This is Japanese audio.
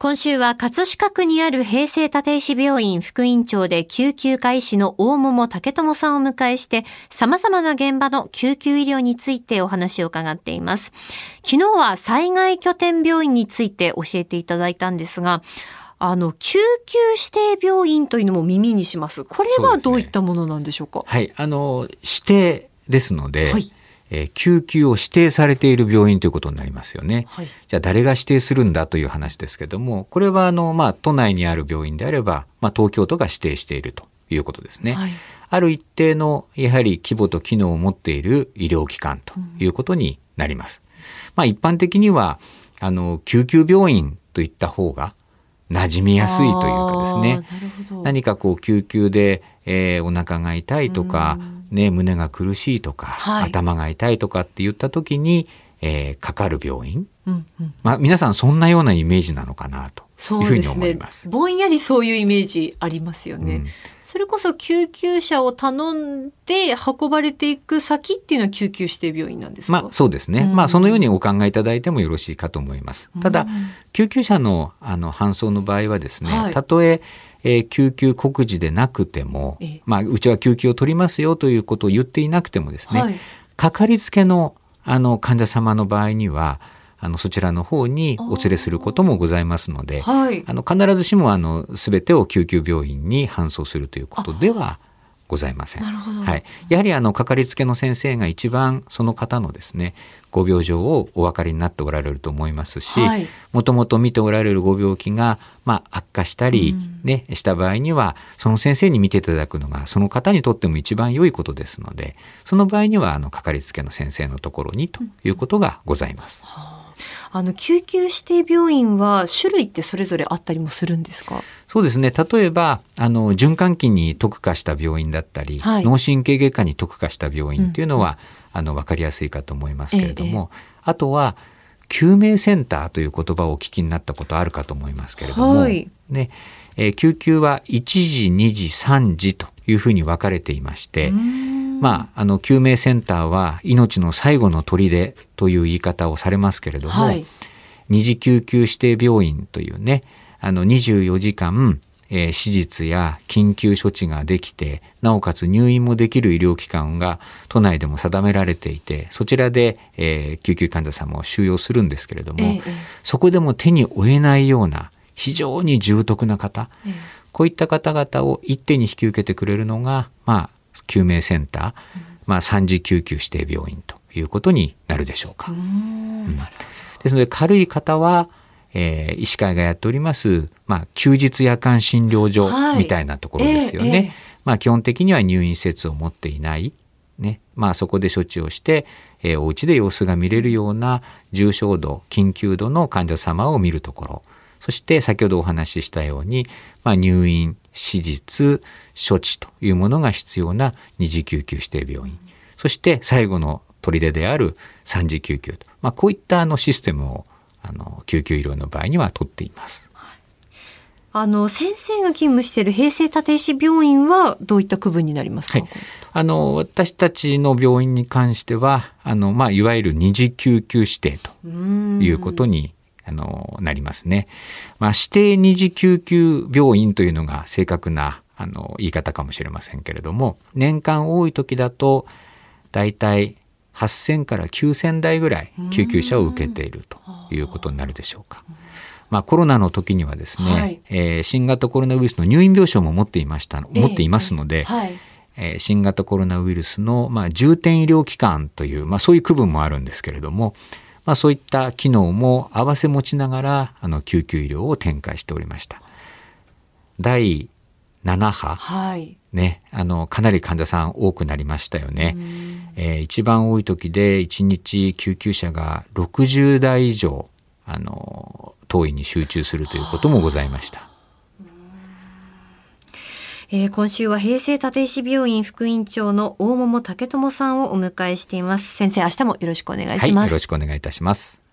今週は葛飾区にある平成立石病院副院長で救急科医師の大桃竹友さんを迎えして様々な現場の救急医療についてお話を伺っています。昨日は災害拠点病院について教えていただいたんですが、あの、救急指定病院というのも耳にします。これはどういったものなんでしょうか？はい、あの、指定ですので、はいえー、救急を指定されている病院ということになりますよね。はい、じゃあ誰が指定するんだという話ですけども、これはあの、まあ、都内にある病院であれば、まあ、東京都が指定しているということですね。はい、ある一定の、やはり規模と機能を持っている医療機関ということになります。うん、まあ、一般的には、あの、救急病院といった方が、馴染みやすいというかですね。何かこう救急で、えー、お腹が痛いとか、うんね、胸が苦しいとか、はい、頭が痛いとかって言った時に、えー、かかる病院、うんうん、まあ、皆さんそんなようなイメージなのかなというふうに思います。すね、ぼんやりそういうイメージありますよね。うん、それこそ救急車を頼んで運ばれていく先っていうのは救急指定病院なんですか？まあそうですね。うん、まあそのようにお考えいただいてもよろしいかと思います。ただ、救急車のあの搬送の場合はですね、はい、たとええー、救急告示でなくても、まあ、うちは救急を取りますよということを言っていなくてもですね、はい、かかりつけのあの患者様の場合には、あのそちらの方にお連れすることもございますので、はい、あの必ずしもあの全てを救急病院に搬送するということではございません。はい、やはりあのかかりつけの先生が一番その方のですねご病状をお分かりになっておられると思いますし、もともと見ておられるご病気がまあ悪化したりね、うん、した場合にはその先生に見ていただくのがその方にとっても一番良いことですので、その場合にはあのかかりつけの先生のところにということがございます。うんあの救急指定病院は種類ってそれぞれあったりもするんですか？そうですね。例えばあの循環器に特化した病院だったり、はい、脳神経外科に特化した病院っていうのは、うん、あの分かりやすいかと思いますけれども、ええ、あとは救命センターという言葉をお聞きになったことあるかと思いますけれども、はい、ねえー、救急は1時2時3時というふうに分かれていまして、まあ、あの、救命センターは命の最後の砦という言い方をされますけれども、はい、二次救急指定病院というね、あの、24時間、えー、手術や緊急処置ができて、なおかつ入院もできる医療機関が都内でも定められていて、そちらで、えー、救急患者様を収容するんですけれども、ええ、そこでも手に負えないような非常に重篤な方、え、こういった方々を一手に引き受けてくれるのが、まあ、救命センター、まあ、3次救急指定病院ということになるでしょうか。うん、ですので軽い方は、えー、医師会がやっております、まあ、休日夜間診療所みたいなところですよね。はいえーえ。ー、まあ、基本的には入院施設を持っていない、ね。まあ、そこで処置をして、えー、お家で様子が見れるような重症度緊急度の患者様を見るところそして先ほどお話ししたように、まあ、入院手術処置というものが必要な二次救急指定病院。そして最後の砦である三次救急と、まあ、こういったあのシステムをあの救急医療の場合には取っています。あの先生が勤務している平成立石病院はどういった区分になりますか、はい、あの私たちの病院に関してはあの、まあ、いわゆる二次救急指定ということにあのなりますね。まあ、指定二次救急病院というのが正確なあの言い方かもしれませんけれども年間多い時だとだいたい8,000から9,000台ぐらい救急車を受けているということになるでしょうか。まあ、コロナの時にはですね、はい、えー、新型コロナウイルスの入院病床も持っていました持っていますので、えーはい、えー、新型コロナウイルスの、まあ、重点医療機関という、まあ、そういう区分もあるんですけれども、まあ、そういった機能も併せ持ちながらあの救急医療を展開しておりました。第7波、はい、ね、あのかなり患者さん多くなりましたよね。えー、一番多い時で1日救急車が60台以上あの当院に集中するということもございました。えー、今週は平成立石病院副院長の大桃武智さんをお迎えしています。先生、明日もよろしくお願いします。はい、よろしくお願いいたします。